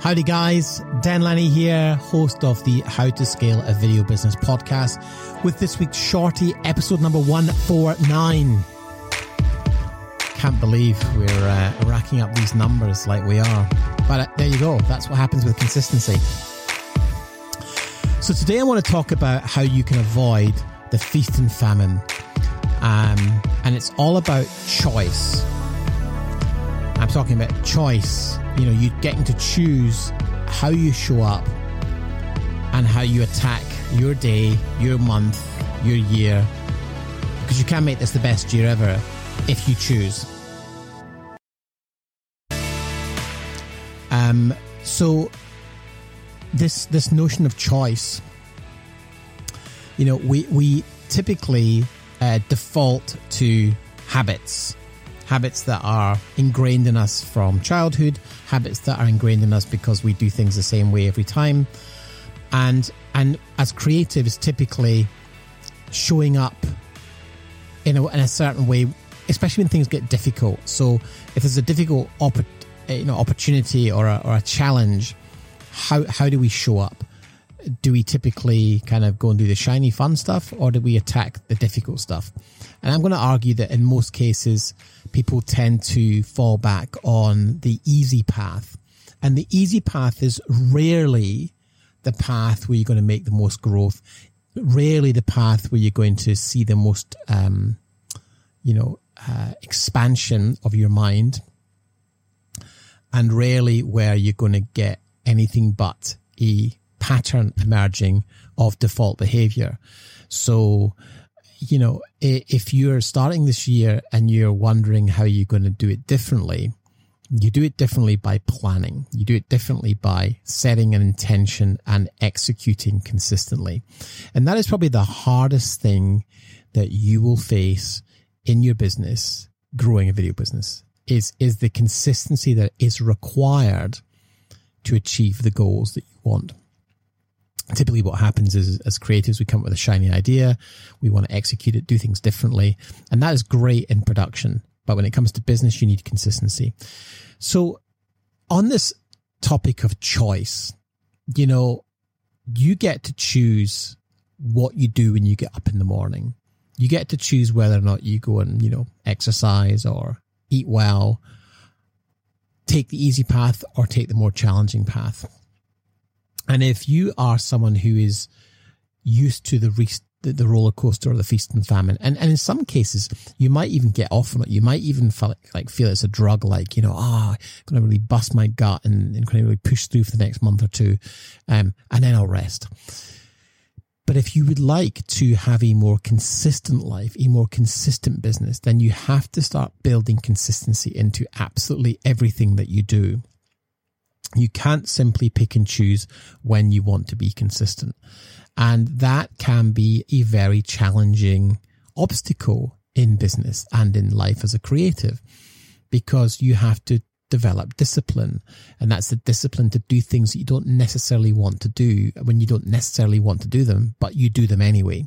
Howdy, guys. Dan Lenny here, host of the How to Scale a Video Business podcast, with this week's shorty episode number 149. Can't believe we're uh, racking up these numbers like we are. But uh, there you go. That's what happens with consistency. So, today I want to talk about how you can avoid the feast and famine. Um, and it's all about choice. I'm talking about choice you know, you're getting to choose how you show up and how you attack your day, your month, your year, because you can make this the best year ever if you choose. Um, so this this notion of choice, you know, we we typically uh, default to habits habits that are ingrained in us from childhood, habits that are ingrained in us because we do things the same way every time. And and as creatives, typically showing up in a, in a certain way, especially when things get difficult. So if there's a difficult opp- you know opportunity or a, or a challenge, how how do we show up? Do we typically kind of go and do the shiny fun stuff, or do we attack the difficult stuff? And I'm going to argue that in most cases, people tend to fall back on the easy path. And the easy path is rarely the path where you're going to make the most growth, rarely the path where you're going to see the most, um, you know, uh, expansion of your mind, and rarely where you're going to get anything but a pattern emerging of default behavior. So, you know, if you're starting this year and you're wondering how you're going to do it differently, you do it differently by planning. You do it differently by setting an intention and executing consistently. And that is probably the hardest thing that you will face in your business, growing a video business is, is the consistency that is required to achieve the goals that you want typically what happens is as creatives we come up with a shiny idea we want to execute it do things differently and that is great in production. But when it comes to business you need consistency. So on this topic of choice you know you get to choose what you do when you get up in the morning. You get to choose whether or not you go and you know exercise or eat well. Take the easy path or take the more challenging path and if you are someone who is used to the, re- the, the roller coaster or the feast and famine, and, and in some cases, you might even get off from it. You might even feel like, like feel it's a drug, like, you know, ah, oh, going to really bust my gut and, and kind of really push through for the next month or two. Um, and then I'll rest. But if you would like to have a more consistent life, a more consistent business, then you have to start building consistency into absolutely everything that you do. You can't simply pick and choose when you want to be consistent. And that can be a very challenging obstacle in business and in life as a creative because you have to develop discipline. And that's the discipline to do things that you don't necessarily want to do when you don't necessarily want to do them, but you do them anyway.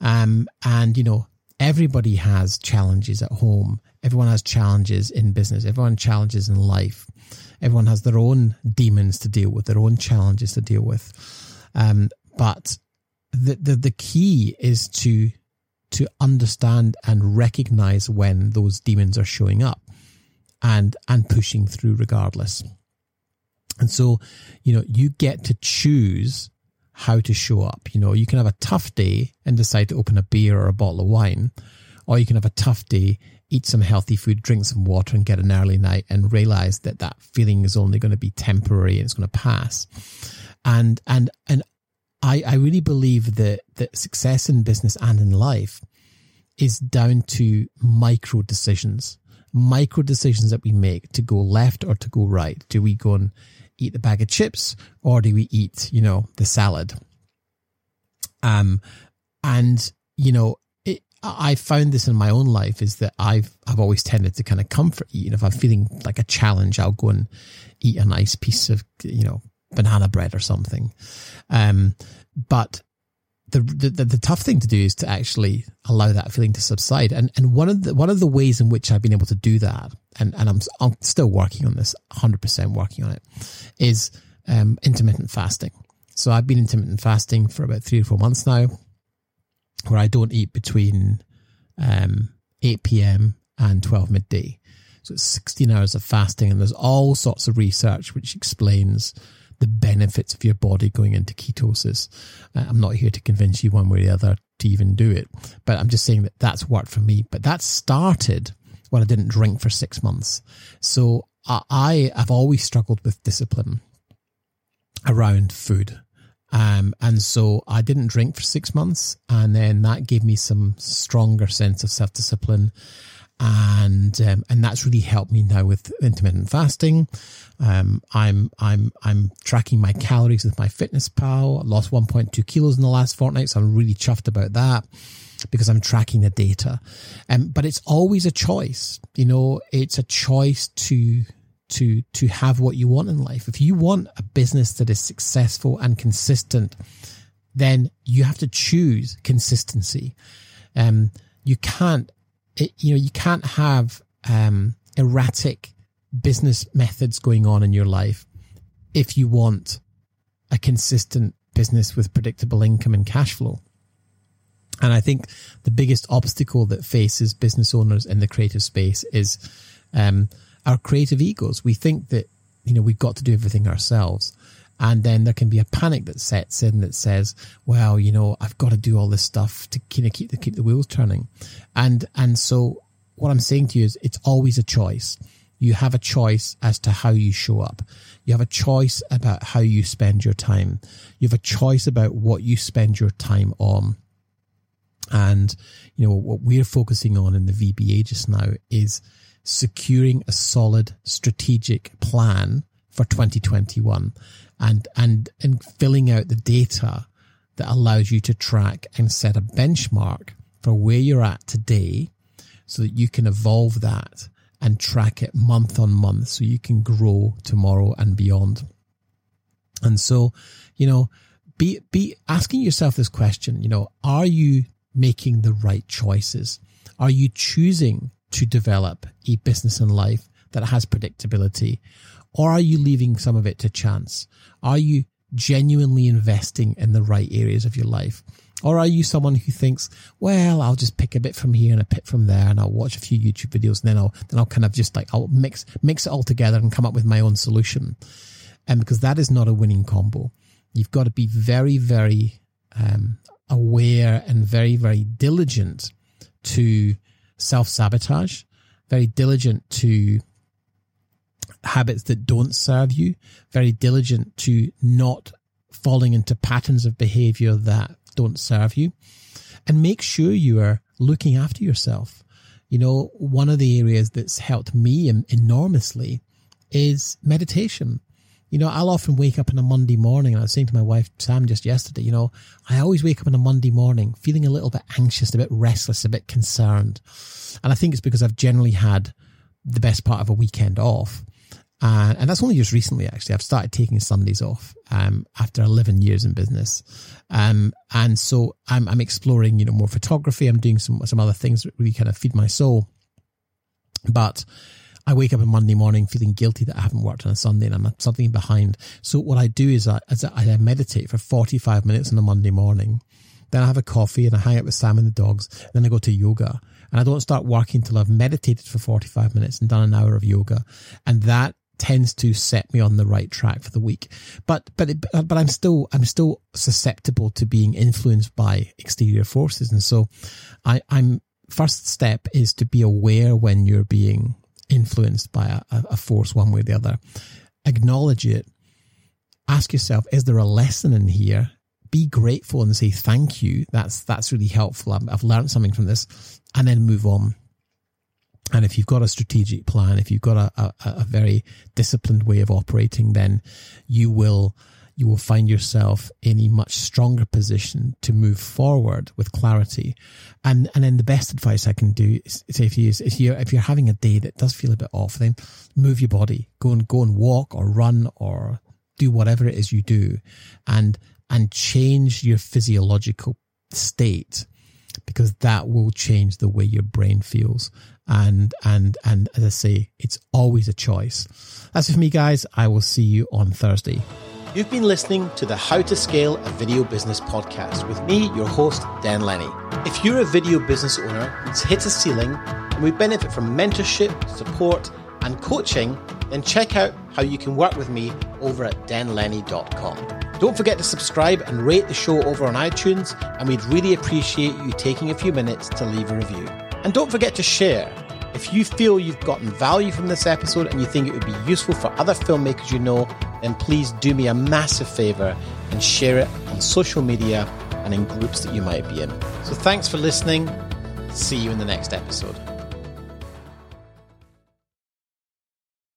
Um, and, you know, everybody has challenges at home. Everyone has challenges in business. Everyone challenges in life. Everyone has their own demons to deal with, their own challenges to deal with. Um, but the, the, the key is to, to understand and recognize when those demons are showing up and, and pushing through regardless. And so, you know, you get to choose how to show up. You know, you can have a tough day and decide to open a beer or a bottle of wine, or you can have a tough day eat some healthy food, drink some water, and get an early night, and realize that that feeling is only going to be temporary and it's going to pass. And and and I I really believe that that success in business and in life is down to micro decisions, micro decisions that we make to go left or to go right. Do we go and eat the bag of chips or do we eat, you know, the salad? Um, and you know, it, I found this in my own life is that I've I've always tended to kind of comfort eat. And if I'm feeling like a challenge, I'll go and eat a nice piece of you know banana bread or something. Um, but the, the the tough thing to do is to actually allow that feeling to subside. And and one of the one of the ways in which I've been able to do that, and and I'm I'm still working on this, hundred percent working on it, is um, intermittent fasting. So I've been intermittent fasting for about three or four months now, where I don't eat between um, eight p.m. and twelve midday. So it's sixteen hours of fasting, and there's all sorts of research which explains the benefits of your body going into ketosis. Uh, I'm not here to convince you one way or the other to even do it, but I'm just saying that that's worked for me. But that started when I didn't drink for six months. So I, I've always struggled with discipline around food. Um, and so I didn't drink for six months and then that gave me some stronger sense of self discipline and um, and that's really helped me now with intermittent fasting. Um, I'm I'm I'm tracking my calories with MyFitnessPal. I lost 1.2 kilos in the last fortnight, so I'm really chuffed about that because I'm tracking the data. Um, but it's always a choice. You know, it's a choice to to to have what you want in life. If you want a business that is successful and consistent, then you have to choose consistency. Um, you can't it, you know, you can't have um, erratic business methods going on in your life if you want a consistent business with predictable income and cash flow. And I think the biggest obstacle that faces business owners in the creative space is um, our creative egos. We think that, you know, we've got to do everything ourselves. And then there can be a panic that sets in that says, well, you know, I've got to do all this stuff to kind of keep the, keep the wheels turning. And, and so what I'm saying to you is it's always a choice. You have a choice as to how you show up. You have a choice about how you spend your time. You have a choice about what you spend your time on. And, you know, what we're focusing on in the VBA just now is securing a solid strategic plan for 2021 and, and, and filling out the data that allows you to track and set a benchmark for where you're at today so that you can evolve that and track it month on month so you can grow tomorrow and beyond. And so, you know, be, be asking yourself this question, you know, are you making the right choices? Are you choosing to develop a business in life that has predictability? Or are you leaving some of it to chance? Are you genuinely investing in the right areas of your life? Or are you someone who thinks, well, I'll just pick a bit from here and a bit from there and I'll watch a few YouTube videos and then I'll, then I'll kind of just like, I'll mix, mix it all together and come up with my own solution. And because that is not a winning combo. You've got to be very, very, um, aware and very, very diligent to self sabotage, very diligent to habits that don't serve you, very diligent to not falling into patterns of behavior that don't serve you, and make sure you are looking after yourself. You know, one of the areas that's helped me enormously is meditation. You know, I'll often wake up on a Monday morning, and I was saying to my wife, Sam, just yesterday, you know, I always wake up on a Monday morning feeling a little bit anxious, a bit restless, a bit concerned. And I think it's because I've generally had the best part of a weekend off. Uh, and that's only just recently, actually. I've started taking Sundays off um, after 11 years in business. Um, and so I'm, I'm exploring, you know, more photography. I'm doing some, some other things that really kind of feed my soul. But I wake up on Monday morning feeling guilty that I haven't worked on a Sunday and I'm something behind. So what I do is I, is I meditate for 45 minutes on a Monday morning. Then I have a coffee and I hang out with Sam and the dogs. and Then I go to yoga and I don't start working till I've meditated for 45 minutes and done an hour of yoga. And that tends to set me on the right track for the week. But but it, but I'm still I'm still susceptible to being influenced by exterior forces, and so I, I'm first step is to be aware when you're being influenced by a, a force one way or the other. Acknowledge it. Ask yourself, is there a lesson in here? Be grateful and say thank you. That's that's really helpful. I've, I've learned something from this, and then move on. And if you've got a strategic plan, if you've got a, a, a, very disciplined way of operating, then you will you will find yourself in a much stronger position to move forward with clarity. And and then the best advice I can do is say if you if you if you're having a day that does feel a bit off, then move your body, go and go and walk or run or do whatever it is you do, and and change your physiological state because that will change the way your brain feels. And, and, and as I say, it's always a choice. That's it for me, guys. I will see you on Thursday. You've been listening to the How to Scale a Video Business podcast with me, your host, Dan Lenny. If you're a video business owner who's hit a ceiling and we benefit from mentorship, support, and coaching, then check out how you can work with me over at danlenny.com. Don't forget to subscribe and rate the show over on iTunes, and we'd really appreciate you taking a few minutes to leave a review. And don't forget to share. If you feel you've gotten value from this episode and you think it would be useful for other filmmakers you know, then please do me a massive favor and share it on social media and in groups that you might be in. So thanks for listening. See you in the next episode.